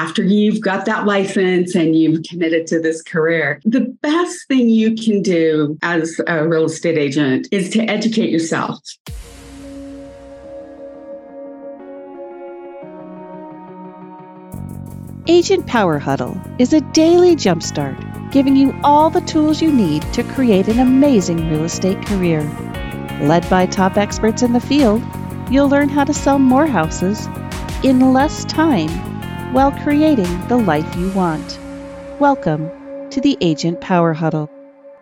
after you've got that license and you've committed to this career, the best thing you can do as a real estate agent is to educate yourself. Agent Power Huddle is a daily jumpstart giving you all the tools you need to create an amazing real estate career. Led by top experts in the field, you'll learn how to sell more houses in less time while creating the life you want. Welcome to the Agent Power Huddle.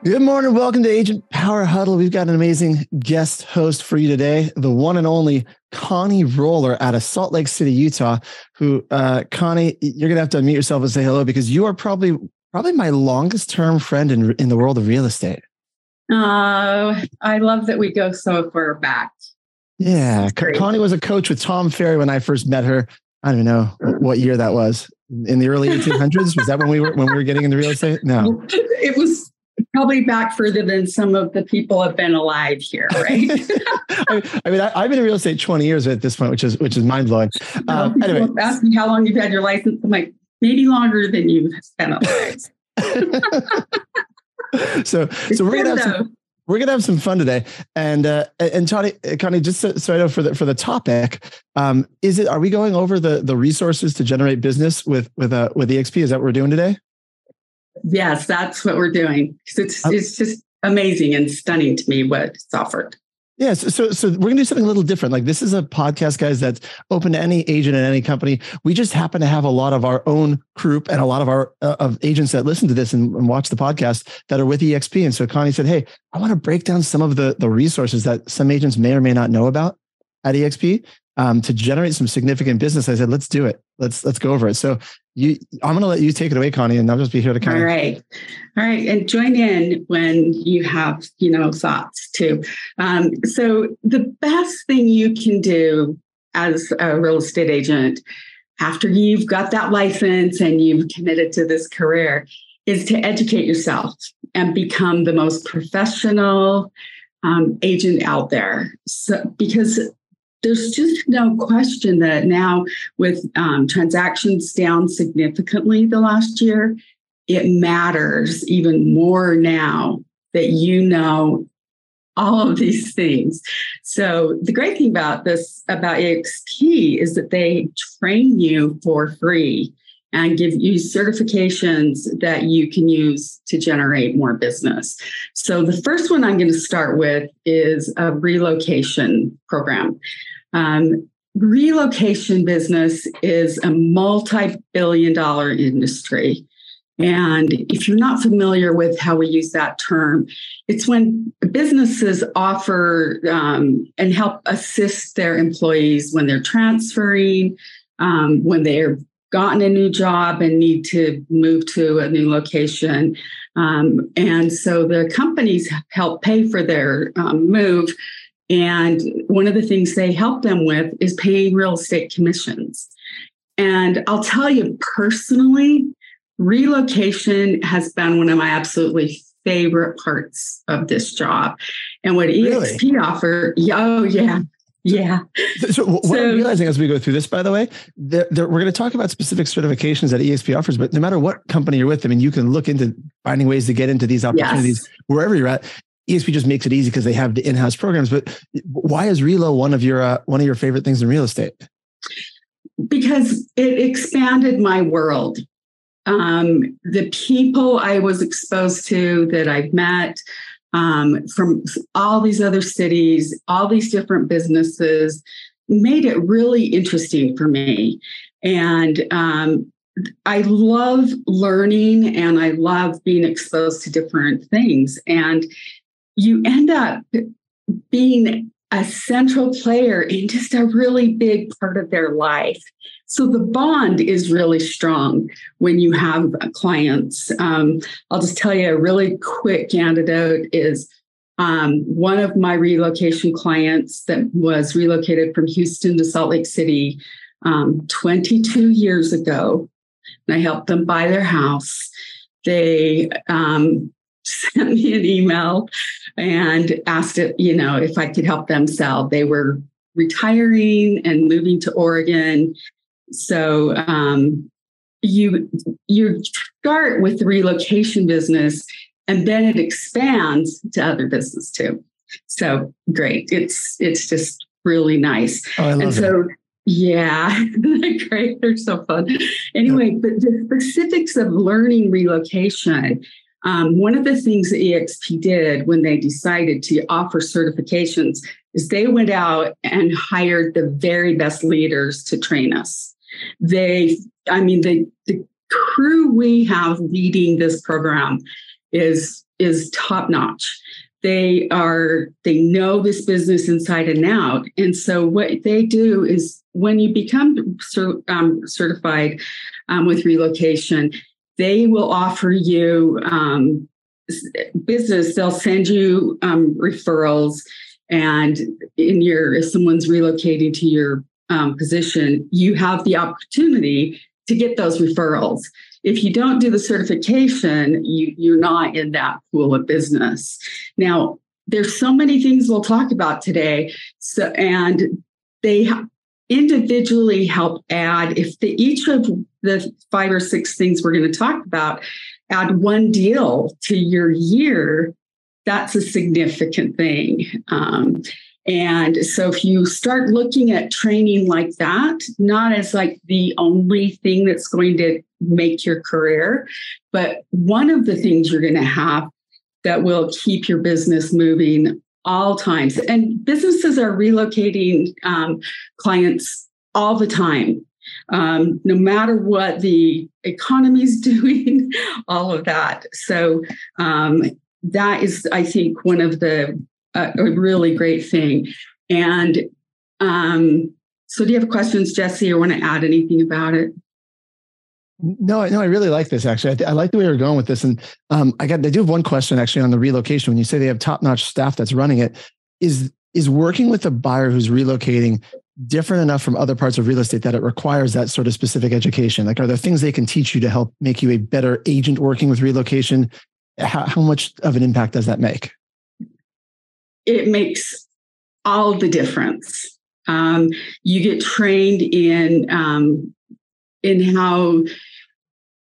Good morning. Welcome to Agent Power Huddle. We've got an amazing guest host for you today, the one and only Connie Roller out of Salt Lake City, Utah. Who, uh, Connie, you're gonna have to unmute yourself and say hello because you are probably probably my longest term friend in in the world of real estate. Uh, I love that we go so far back. Yeah, Connie was a coach with Tom Ferry when I first met her. I don't even know what year that was. In the early 1800s, was that when we were when we were getting into real estate? No, it was probably back further than some of the people have been alive here, right? I, I, mean, I, have been in real estate 20 years at this point, which is which is mind blowing. Um, anyway, ask me how long you've had your license. I'm like, maybe longer than you've been alive. so, so we're gonna have some, we're gonna have some fun today. And uh, and Tony, uh, Connie, just so, so I know for the for the topic, um, is it are we going over the the resources to generate business with with uh, with EXP? Is that what we're doing today? Yes, that's what we're doing. It's oh. it's just amazing and stunning to me what's offered. Yeah, so, so, so we're gonna do something a little different. Like this is a podcast, guys, that's open to any agent in any company. We just happen to have a lot of our own group and a lot of our uh, of agents that listen to this and, and, watch the podcast that are with EXP. And so Connie said, "Hey, I want to break down some of the the resources that some agents may or may not know about at EXP um, to generate some significant business." I said, "Let's do it. Let's let's go over it." So you i'm going to let you take it away connie and i'll just be here to kind of. all right all right and join in when you have you know thoughts too um, so the best thing you can do as a real estate agent after you've got that license and you've committed to this career is to educate yourself and become the most professional um, agent out there so because there's just no question that now with um, transactions down significantly the last year, it matters even more now that you know all of these things. So the great thing about this about EXP is that they train you for free and give you certifications that you can use to generate more business. So the first one I'm going to start with is a relocation program. Um, relocation business is a multi-billion dollar industry. And if you're not familiar with how we use that term, it's when businesses offer um, and help assist their employees when they're transferring, um, when they're gotten a new job and need to move to a new location. Um, and so the companies help pay for their um, move. And one of the things they help them with is paying real estate commissions. And I'll tell you personally, relocation has been one of my absolutely favorite parts of this job. And what really? EXP offer, oh yeah, yeah. So, what so, I'm realizing as we go through this, by the way, we're going to talk about specific certifications that EXP offers, but no matter what company you're with, I mean, you can look into finding ways to get into these opportunities yes. wherever you're at. EXP just makes it easy because they have the in-house programs. But why is Relo one of your uh, one of your favorite things in real estate? Because it expanded my world. Um, the people I was exposed to that I've met, um, from all these other cities, all these different businesses, made it really interesting for me. And um, I love learning and I love being exposed to different things. And you end up being a central player in just a really big part of their life. So the bond is really strong when you have clients. Um, I'll just tell you a really quick anecdote is um, one of my relocation clients that was relocated from Houston to Salt Lake City um, 22 years ago. And I helped them buy their house. They um, sent me an email and asked it, you know, if I could help them sell. They were retiring and moving to Oregon so um, you you start with the relocation business and then it expands to other business too. So great. It's it's just really nice. Oh, and so yeah, great. They're so fun. Anyway, but the specifics of learning relocation. Um, one of the things that EXP did when they decided to offer certifications is they went out and hired the very best leaders to train us. They, I mean, the, the crew we have leading this program is is top notch they are they know this business inside and out and so what they do is when you become um, certified um, with relocation they will offer you um, business they'll send you um, referrals and in your if someone's relocating to your um, position you have the opportunity to get those referrals if you don't do the certification, you, you're not in that pool of business. Now, there's so many things we'll talk about today. So, and they individually help add, if the, each of the five or six things we're going to talk about add one deal to your year, that's a significant thing. Um, and so if you start looking at training like that, not as like the only thing that's going to make your career, but one of the things you're going to have that will keep your business moving all times. And businesses are relocating um, clients all the time. Um, no matter what the economy is doing, all of that. So um, that is, I think, one of the a, a really great thing. And um, so, do you have questions, Jesse, or want to add anything about it? No, no, I really like this. Actually, I, I like the way you're going with this. And um, I got, I do have one question actually on the relocation. When you say they have top notch staff that's running it, is is working with a buyer who's relocating different enough from other parts of real estate that it requires that sort of specific education? Like, are there things they can teach you to help make you a better agent working with relocation? How, how much of an impact does that make? it makes all the difference. Um, you get trained in um, in how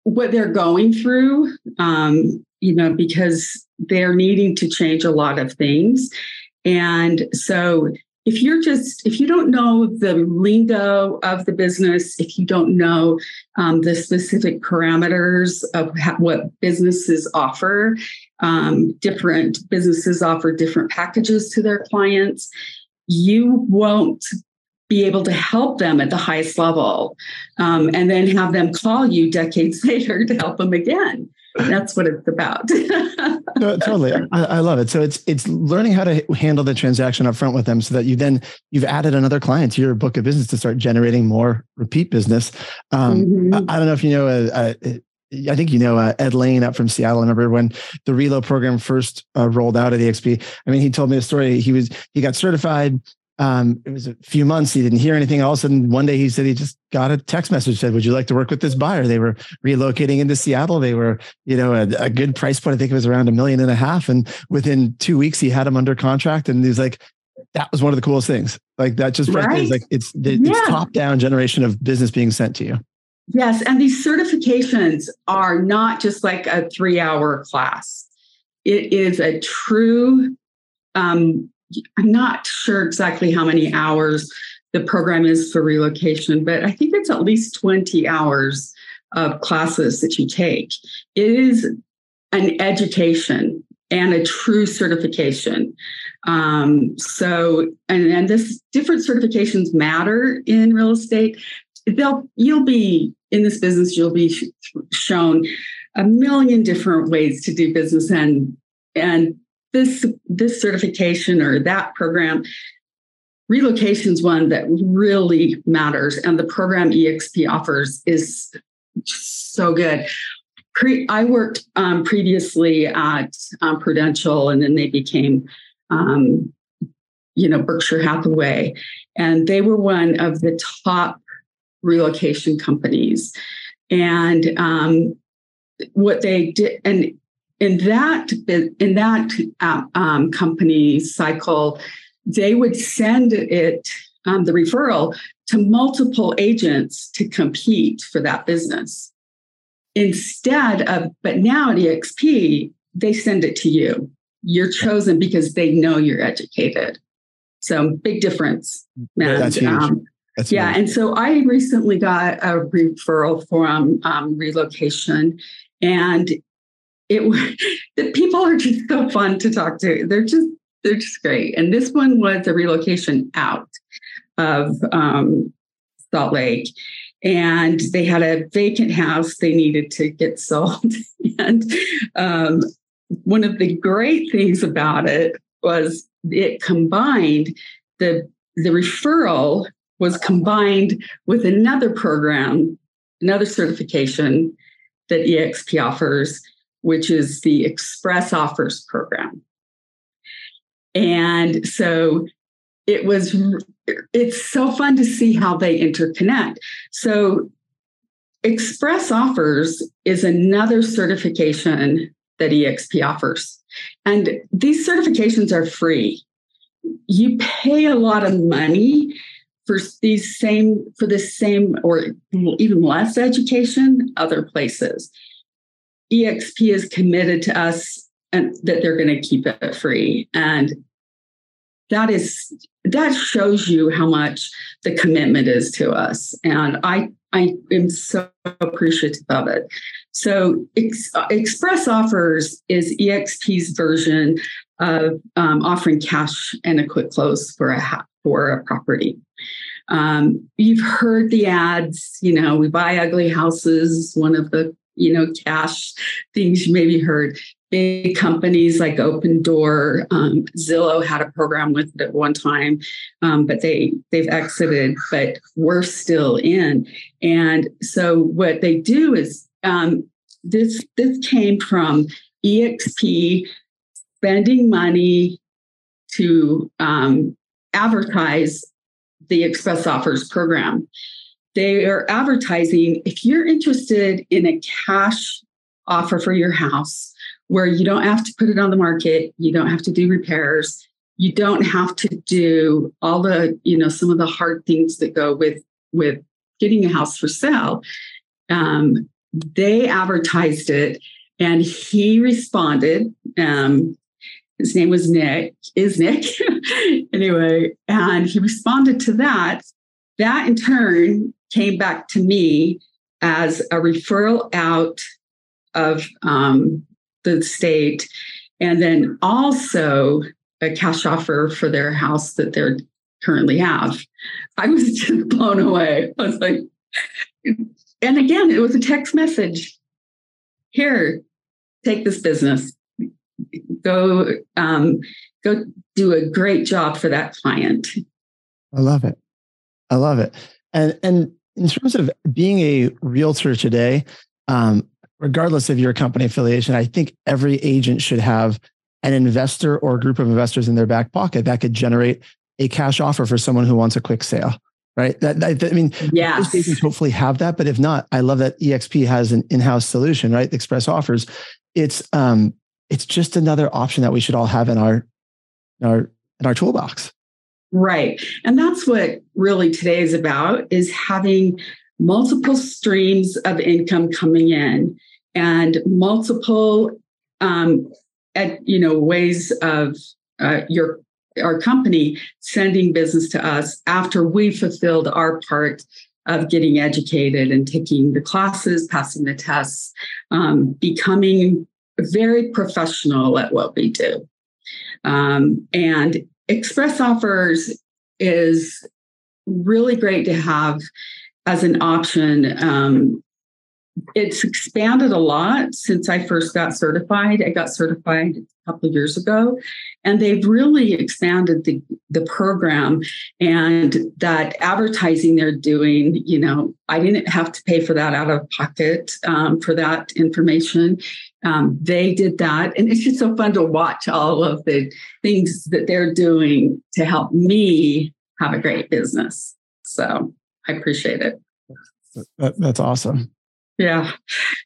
what they're going through, um, you know, because they're needing to change a lot of things, and so if you're just if you don't know the lingo of the business if you don't know um, the specific parameters of ha- what businesses offer um, different businesses offer different packages to their clients you won't be able to help them at the highest level um, and then have them call you decades later to help them again that's what it's about. no, totally. I, I, love it. So it's it's learning how to handle the transaction up front with them so that you then you've added another client to your book of business to start generating more repeat business. Um, mm-hmm. I, I, don't know if you know, uh, uh, I think you know uh, Ed Lane up from Seattle. I remember when the Relo program first uh, rolled out at EXP. I mean, he told me a story. He was he got certified um, it was a few months. He didn't hear anything. All of a sudden, one day he said he just got a text message said, "Would you like to work with this buyer?" They were relocating into Seattle. They were, you know, a, a good price point. I think it was around a million and a half. And within two weeks, he had him under contract. And he's like, "That was one of the coolest things." Like that, just right? like it's the, yeah. top down generation of business being sent to you. Yes, and these certifications are not just like a three hour class. It is a true um, I'm not sure exactly how many hours the program is for relocation, but I think it's at least 20 hours of classes that you take. It is an education and a true certification. Um, so, and, and this different certifications matter in real estate. They'll you'll be in this business. You'll be shown a million different ways to do business, and and this this certification or that program relocation is one that really matters. And the program exp offers is so good. Pre, i worked um, previously at um, prudential and then they became um, you know berkshire hathaway. And they were one of the top relocation companies. And um, what they did and in that in that uh, um, company cycle, they would send it um, the referral to multiple agents to compete for that business. instead of, but now at EXP, they send it to you. You're chosen because they know you're educated. So big difference. And, That's huge. Um, That's yeah. Huge. And so I recently got a referral from um, relocation and it the people are just so fun to talk to. They're just they're just great. And this one was a relocation out of um, Salt Lake. And they had a vacant house they needed to get sold. and um, one of the great things about it was it combined the the referral was combined with another program, another certification that EXP offers, which is the Express Offers program. And so it was it's so fun to see how they interconnect. So Express Offers is another certification that EXP offers. And these certifications are free. You pay a lot of money for these same for the same or even less education other places. EXP is committed to us and that they're going to keep it free. And that is that shows you how much the commitment is to us. And I I am so appreciative of it. So Ex- Express Offers is EXP's version of um, offering cash and a quick close for a for a property. Um, you've heard the ads, you know, we buy ugly houses, one of the you know, cash things you maybe heard. Big companies like Opendoor, um, Zillow had a program with it at one time, um, but they they've exited. But we're still in, and so what they do is um, this this came from EXP spending money to um, advertise the Express Offers program they are advertising if you're interested in a cash offer for your house where you don't have to put it on the market, you don't have to do repairs, you don't have to do all the, you know, some of the hard things that go with with getting a house for sale. Um, they advertised it and he responded. Um, his name was Nick, is Nick. anyway, and he responded to that. That in turn came back to me as a referral out of um, the state, and then also a cash offer for their house that they're currently have. I was just blown away. I was like, and again, it was a text message. Here, take this business. Go, um, go do a great job for that client. I love it. I love it. And and in terms of being a realtor today, um, regardless of your company affiliation, I think every agent should have an investor or a group of investors in their back pocket that could generate a cash offer for someone who wants a quick sale. Right. That, that I mean, yeah. agents hopefully have that, but if not, I love that EXP has an in-house solution. Right, Express offers. It's um, it's just another option that we should all have in our in our in our toolbox. Right. And that's what really today is about is having multiple streams of income coming in and multiple um, at, you know ways of uh, your our company sending business to us after we fulfilled our part of getting educated and taking the classes, passing the tests, um, becoming very professional at what we do. Um, and express offers is really great to have as an option. Um, it's expanded a lot since I first got certified. I got certified a couple of years ago, and they've really expanded the, the program and that advertising they're doing. You know, I didn't have to pay for that out of pocket um, for that information. Um, they did that. And it's just so fun to watch all of the things that they're doing to help me have a great business. So I appreciate it. That, that's awesome. Yeah,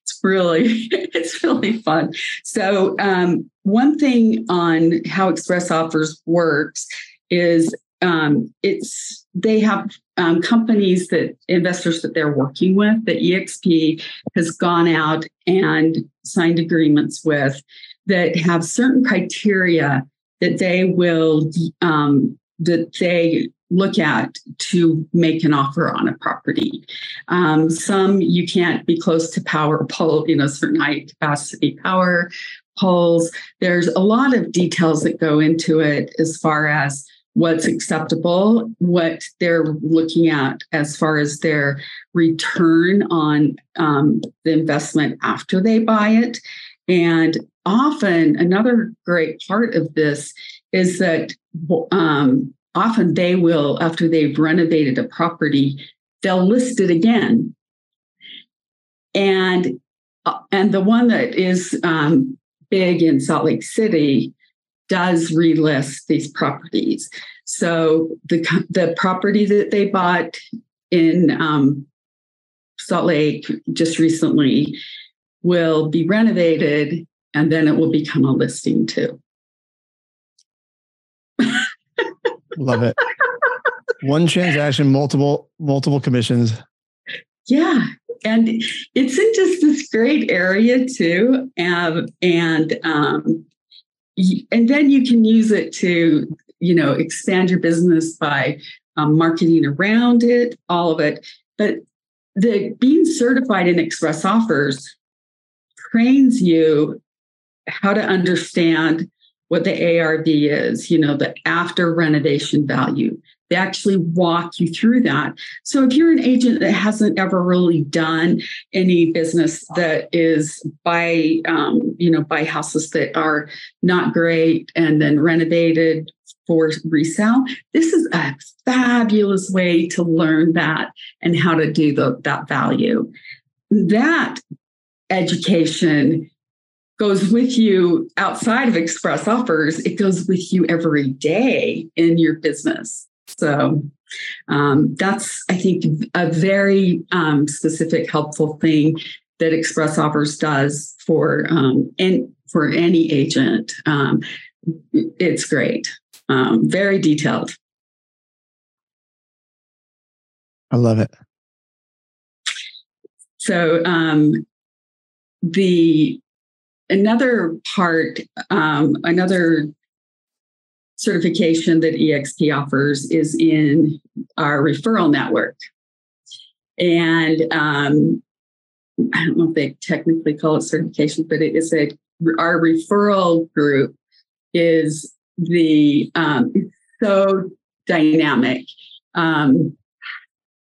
it's really it's really fun. So um, one thing on how Express Offers works is um, it's they have um, companies that investors that they're working with that EXP has gone out and signed agreements with that have certain criteria that they will um, that they look at to make an offer on a property. Um, some you can't be close to power pole, you know, certain high capacity power poles. There's a lot of details that go into it as far as what's acceptable, what they're looking at as far as their return on um, the investment after they buy it. And often, another great part of this is that um, often they will, after they've renovated a property, they'll list it again. And uh, and the one that is um, big in Salt Lake City does relist these properties. So the the property that they bought in um, Salt Lake just recently will be renovated, and then it will become a listing too. Love it. One transaction, multiple multiple commissions. Yeah, and it's in just this great area too, and and um, and then you can use it to you know expand your business by um, marketing around it, all of it. But the being certified in express offers trains you how to understand what the ARV is, you know, the after renovation value. They actually walk you through that. So if you're an agent that hasn't ever really done any business that is by, um, you know, buy houses that are not great and then renovated for resale, this is a fabulous way to learn that and how to do the, that value. That education goes with you outside of express offers. It goes with you every day in your business. So um, that's i think a very um, specific helpful thing that express offers does for um, and for any agent. Um, it's great. Um, very detailed. I love it. So um, the another part, um, another certification that EXP offers is in our referral network. And um, I don't know if they technically call it certification, but it is a our referral group is the um, so dynamic. Um,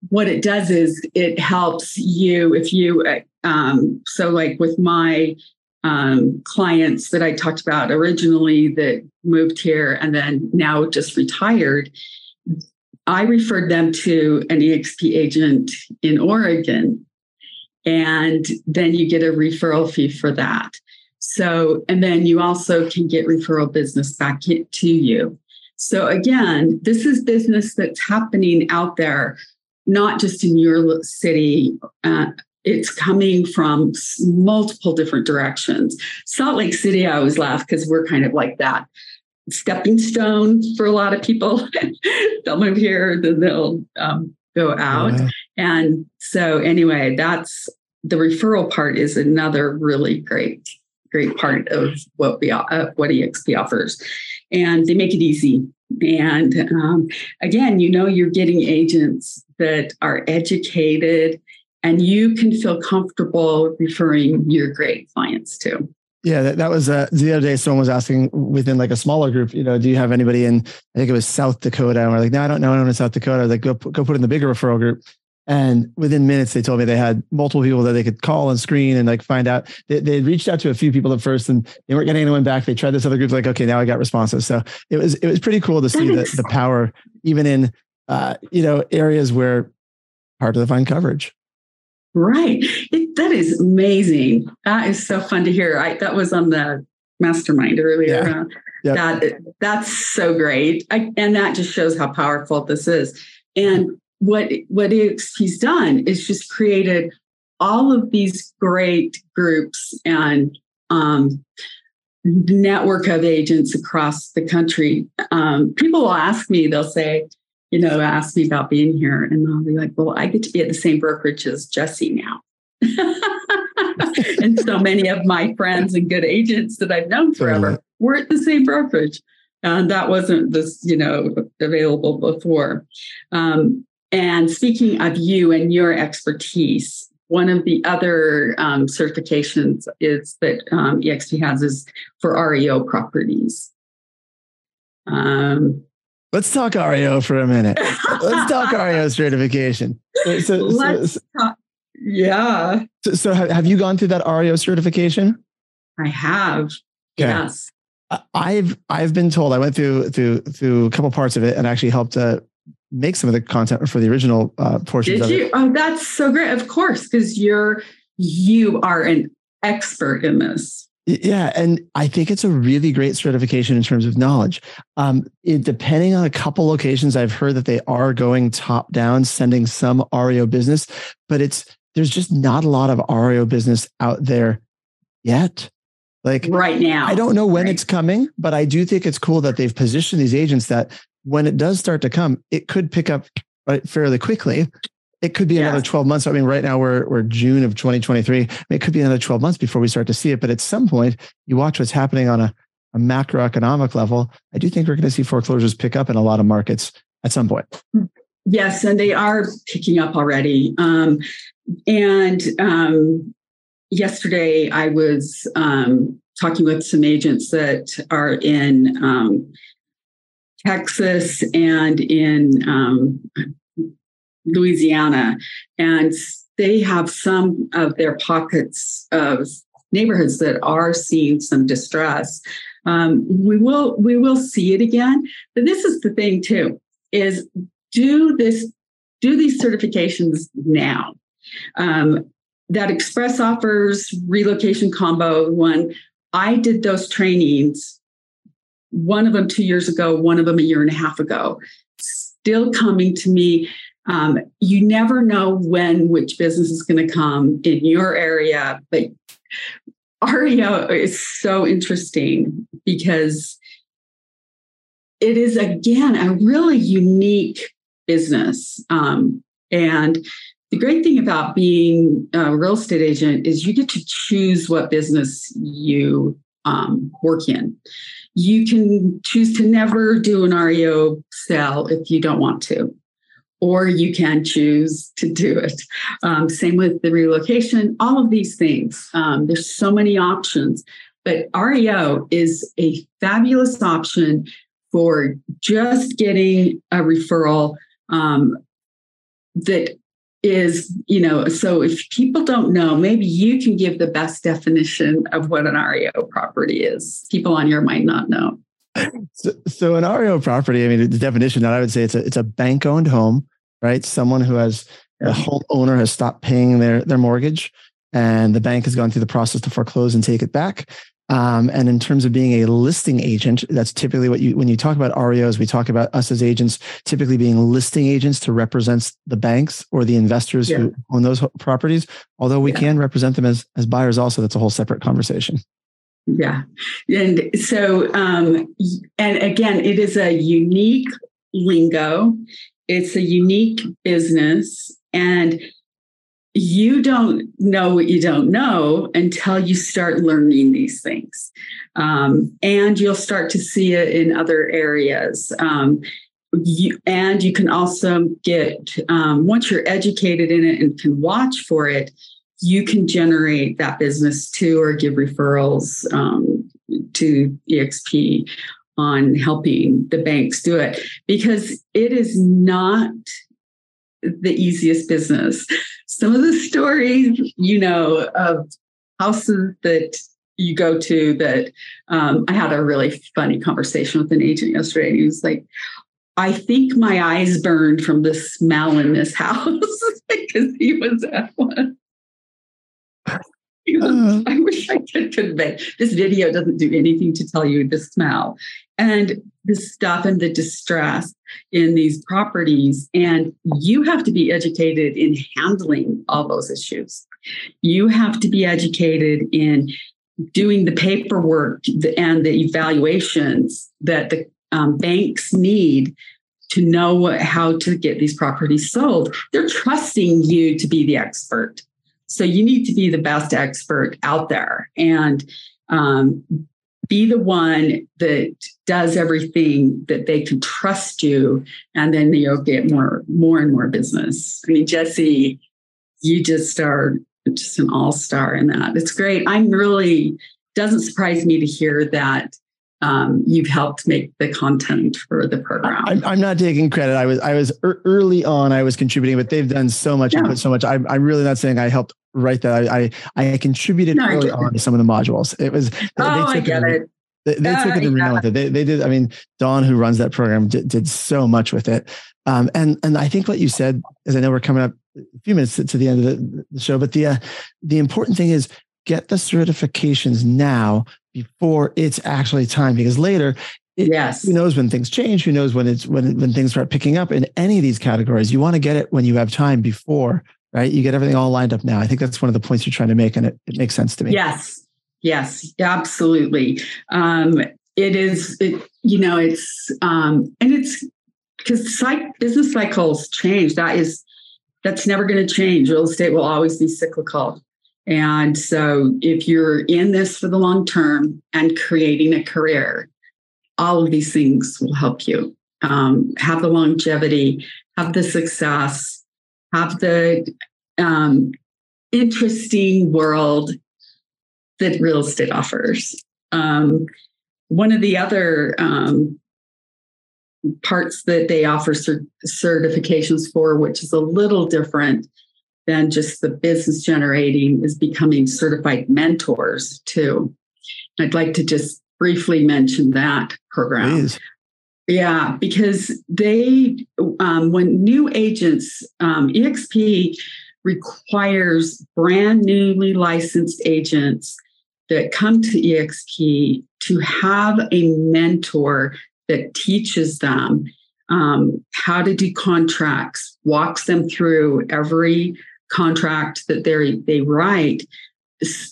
what it does is it helps you if you um, so like with my um, clients that I talked about originally that moved here and then now just retired, I referred them to an EXP agent in Oregon. And then you get a referral fee for that. So, and then you also can get referral business back to you. So, again, this is business that's happening out there, not just in your city. Uh, it's coming from multiple different directions. Salt Lake City, I always laugh because we're kind of like that stepping stone for a lot of people. they'll move here, then they'll um, go out. Yeah. And so, anyway, that's the referral part is another really great, great part of what we uh, what EXP offers, and they make it easy. And um, again, you know, you're getting agents that are educated and you can feel comfortable referring your great clients to. Yeah, that, that was uh, the other day. Someone was asking within like a smaller group, you know, do you have anybody in? I think it was South Dakota. And we're like, no, I don't know anyone in South Dakota. I was like, go go put in the bigger referral group. And within minutes, they told me they had multiple people that they could call and screen and like find out. They they reached out to a few people at first and they weren't getting anyone back. They tried this other group, like, okay, now I got responses. So it was it was pretty cool to see the, the power, even in uh, you know areas where hard to find coverage. Right. It, that is amazing. That is so fun to hear. I, that was on the mastermind earlier. Yeah. Yep. That that's so great, I, and that just shows how powerful this is. And what what he's done is just created all of these great groups and um, network of agents across the country. Um, people will ask me, they'll say, you know, ask me about being here. And I'll be like, well, I get to be at the same brokerage as Jesse now. and so many of my friends and good agents that I've known forever were at the same brokerage. And that wasn't this, you know, available before. Um, and speaking of you and your expertise, one of the other um, certifications is that um, EXP has is for REO properties. Um, Let's talk REO for a minute. Let's talk REO certification. So, so, Let's so, talk. Yeah. So, so, have you gone through that REO certification? I have. Okay. Yes. I've I've been told I went through through through a couple parts of it and actually helped uh, make some of the content for the original uh, portions. Did you? It. Oh, that's so great! Of course, because you're you are an expert in this. Yeah, and I think it's a really great certification in terms of knowledge. Um, it, depending on a couple locations, I've heard that they are going top down, sending some REO business, but it's there's just not a lot of REO business out there yet. Like right now, I don't know when right. it's coming, but I do think it's cool that they've positioned these agents that when it does start to come, it could pick up right fairly quickly. It could be another 12 months. I mean, right now we're we're June of 2023. I mean, it could be another 12 months before we start to see it. But at some point, you watch what's happening on a, a macroeconomic level. I do think we're going to see foreclosures pick up in a lot of markets at some point. Yes, and they are picking up already. Um, and um, yesterday, I was um, talking with some agents that are in um, Texas and in um, Louisiana, and they have some of their pockets of neighborhoods that are seeing some distress. Um, we will we will see it again, but this is the thing too: is do this do these certifications now. Um, that express offers relocation combo one. I did those trainings one of them two years ago, one of them a year and a half ago, still coming to me. Um, you never know when which business is going to come in your area, but REO is so interesting because it is again a really unique business. Um, and the great thing about being a real estate agent is you get to choose what business you um, work in. You can choose to never do an REO sale if you don't want to, or you can choose to do it. Um, same with the relocation, all of these things. Um, there's so many options, but REO is a fabulous option for just getting a referral um, that is, you know, so if people don't know, maybe you can give the best definition of what an REO property is. People on here might not know. So, so an REO property, I mean, the definition that I would say it's a it's a bank owned home, right? Someone who has the homeowner has stopped paying their their mortgage, and the bank has gone through the process to foreclose and take it back. Um, and in terms of being a listing agent, that's typically what you, when you talk about REOs, we talk about us as agents typically being listing agents to represent the banks or the investors yeah. who own those properties. Although we yeah. can represent them as, as buyers also, that's a whole separate conversation. Yeah. And so, um, and again, it is a unique lingo. It's a unique business. And you don't know what you don't know until you start learning these things. Um, and you'll start to see it in other areas. Um, you, and you can also get, um, once you're educated in it and can watch for it, you can generate that business too or give referrals um, to EXP on helping the banks do it because it is not the easiest business. Some of the stories, you know, of houses that you go to that um, I had a really funny conversation with an agent yesterday. He was like, I think my eyes burned from the smell in this house because he was at one. Uh, I wish I could convey. This video doesn't do anything to tell you the smell and the stuff and the distress in these properties. And you have to be educated in handling all those issues. You have to be educated in doing the paperwork and the evaluations that the um, banks need to know how to get these properties sold. They're trusting you to be the expert. So you need to be the best expert out there and um, be the one that does everything that they can trust you, and then you'll get more, more and more business. I mean, Jesse, you just are just an all star in that. It's great. I'm really doesn't surprise me to hear that um, you've helped make the content for the program. I'm, I'm, not taking credit. I was I was early on. I was contributing, but they've done so much yeah. and put so much. I'm, I'm really not saying I helped write that. I I, I contributed no, early on to some of the modules. It was oh, I get it. They, they uh, took it and ran with it. They, they did. I mean, Dawn, who runs that program, did, did so much with it. Um, and and I think what you said, as I know we're coming up a few minutes to, to the end of the, the show, but the uh, the important thing is get the certifications now before it's actually time because later it, yes who knows when things change who knows when it's when when things start picking up in any of these categories you want to get it when you have time before right? You get everything all lined up now. I think that's one of the points you're trying to make and it, it makes sense to me. Yes. Yes. Absolutely. Um it is it, you know it's um and it's because psych, business cycles change. That is that's never going to change. Real estate will always be cyclical. And so, if you're in this for the long term and creating a career, all of these things will help you. Um, have the longevity, have the success, have the um, interesting world that real estate offers. Um, one of the other um, parts that they offer cert- certifications for, which is a little different, than just the business generating is becoming certified mentors too. I'd like to just briefly mention that program. Please. Yeah, because they, um, when new agents, um, EXP requires brand newly licensed agents that come to EXP to have a mentor that teaches them um, how to do contracts, walks them through every contract that they they write.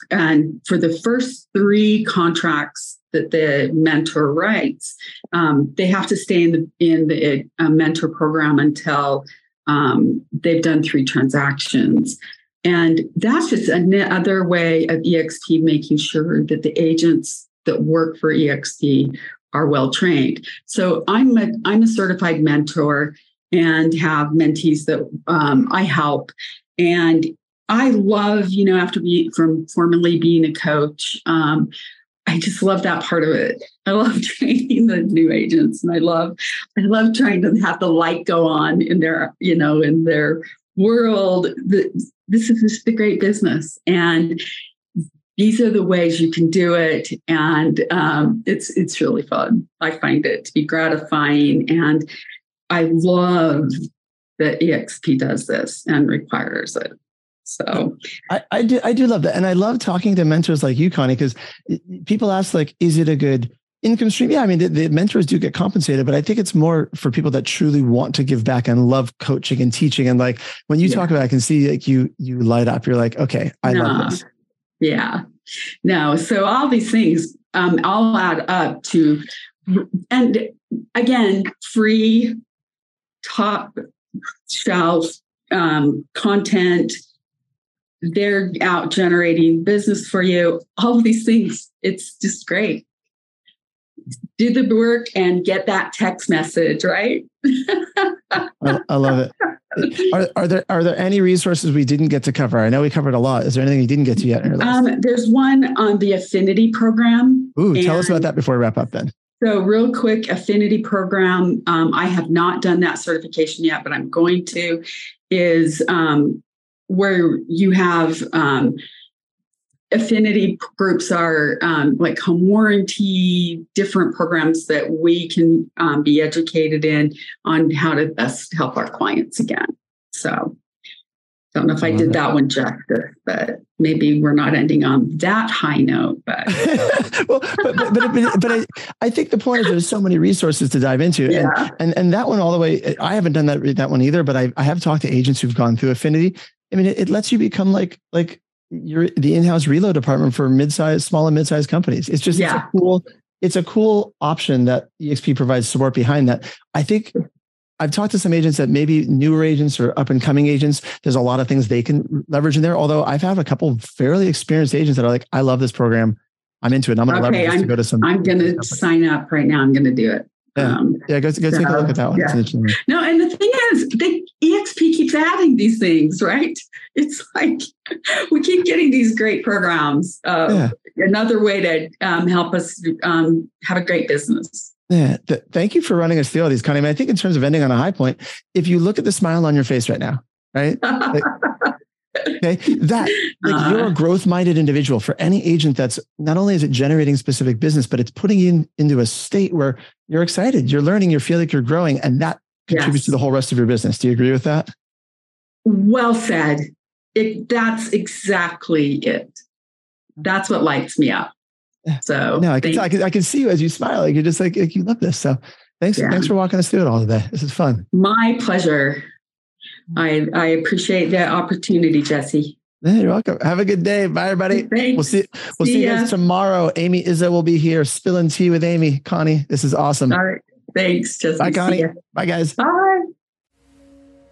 And for the first three contracts that the mentor writes um, they have to stay in the in the uh, mentor program until um, they've done three transactions. And that's just another way of exp making sure that the agents that work for exp are well trained. So i'm a i'm a certified mentor and have mentees that um, i help. And I love, you know, after being from formerly being a coach, um, I just love that part of it. I love training the new agents, and I love, I love trying to have the light go on in their, you know, in their world. This is just a great business, and these are the ways you can do it, and um, it's it's really fun. I find it to be gratifying, and I love that EXP does this and requires it. So I, I do I do love that. And I love talking to mentors like you, Connie, because people ask like, is it a good income stream? Yeah, I mean the, the, mentors do get compensated, but I think it's more for people that truly want to give back and love coaching and teaching. And like when you yeah. talk about it, I can see like you you light up. You're like, okay, I no. love this. Yeah. No. So all these things um all add up to and again, free top shelf um, content. They're out generating business for you. All of these things. It's just great. Do the work and get that text message, right? I, I, love it. Are, are, there are there any resources we didn't get to cover? I know we covered a lot. Is there anything you didn't get to yet? Um, there's one on the affinity program. Ooh, tell us about that before we wrap up then. So, real quick, affinity program. Um, I have not done that certification yet, but I'm going to. Is um, where you have um, affinity groups are um, like home warranty, different programs that we can um, be educated in on how to best help our clients again. So, don't know if I did that one justice, but maybe we're not ending on that high note. But well, but but, but, but, I, I think the point is there's so many resources to dive into, yeah. and, and and that one all the way. I haven't done that that one either, but I I have talked to agents who've gone through Affinity. I mean, it, it lets you become like like you're the in-house Relo department for mid-sized, small and mid-sized companies. It's just yeah. it's a cool it's a cool option that EXP provides support behind that. I think I've talked to some agents that maybe newer agents or up and coming agents. There's a lot of things they can leverage in there. Although I've had a couple fairly experienced agents that are like, I love this program. I'm into it. I'm going to okay, leverage to go to some. I'm going to sign up right now. I'm going to do it. Yeah, um, yeah go, go so, take a look at that one. Yeah. No, and the thing is, the EXP keeps adding these things, right? It's like we keep getting these great programs. Uh, yeah. Another way to um, help us um, have a great business. Yeah, th- thank you for running us through all these, Connie. I, mean, I think in terms of ending on a high point, if you look at the smile on your face right now, right? like, okay, that like uh, you're a growth-minded individual. For any agent, that's not only is it generating specific business, but it's putting you in, into a state where you're excited, you're learning, you feel like you're growing, and that contributes yes. to the whole rest of your business. Do you agree with that? Well said. It that's exactly it. That's what lights me up. So no, I can, I can, I can see you as you smile. Like you're just like, like you love this. So thanks, yeah. thanks for walking us through it all today. This is fun. My pleasure. I mm-hmm. I appreciate the opportunity, Jesse. Yeah, you're welcome. Have a good day. Bye, everybody. Thanks. We'll see. We'll see, see you guys tomorrow. Amy Izza will be here, spilling tea with Amy. Connie, this is awesome. All right. Thanks, Jesse. Bye, Connie. Bye, guys. Bye.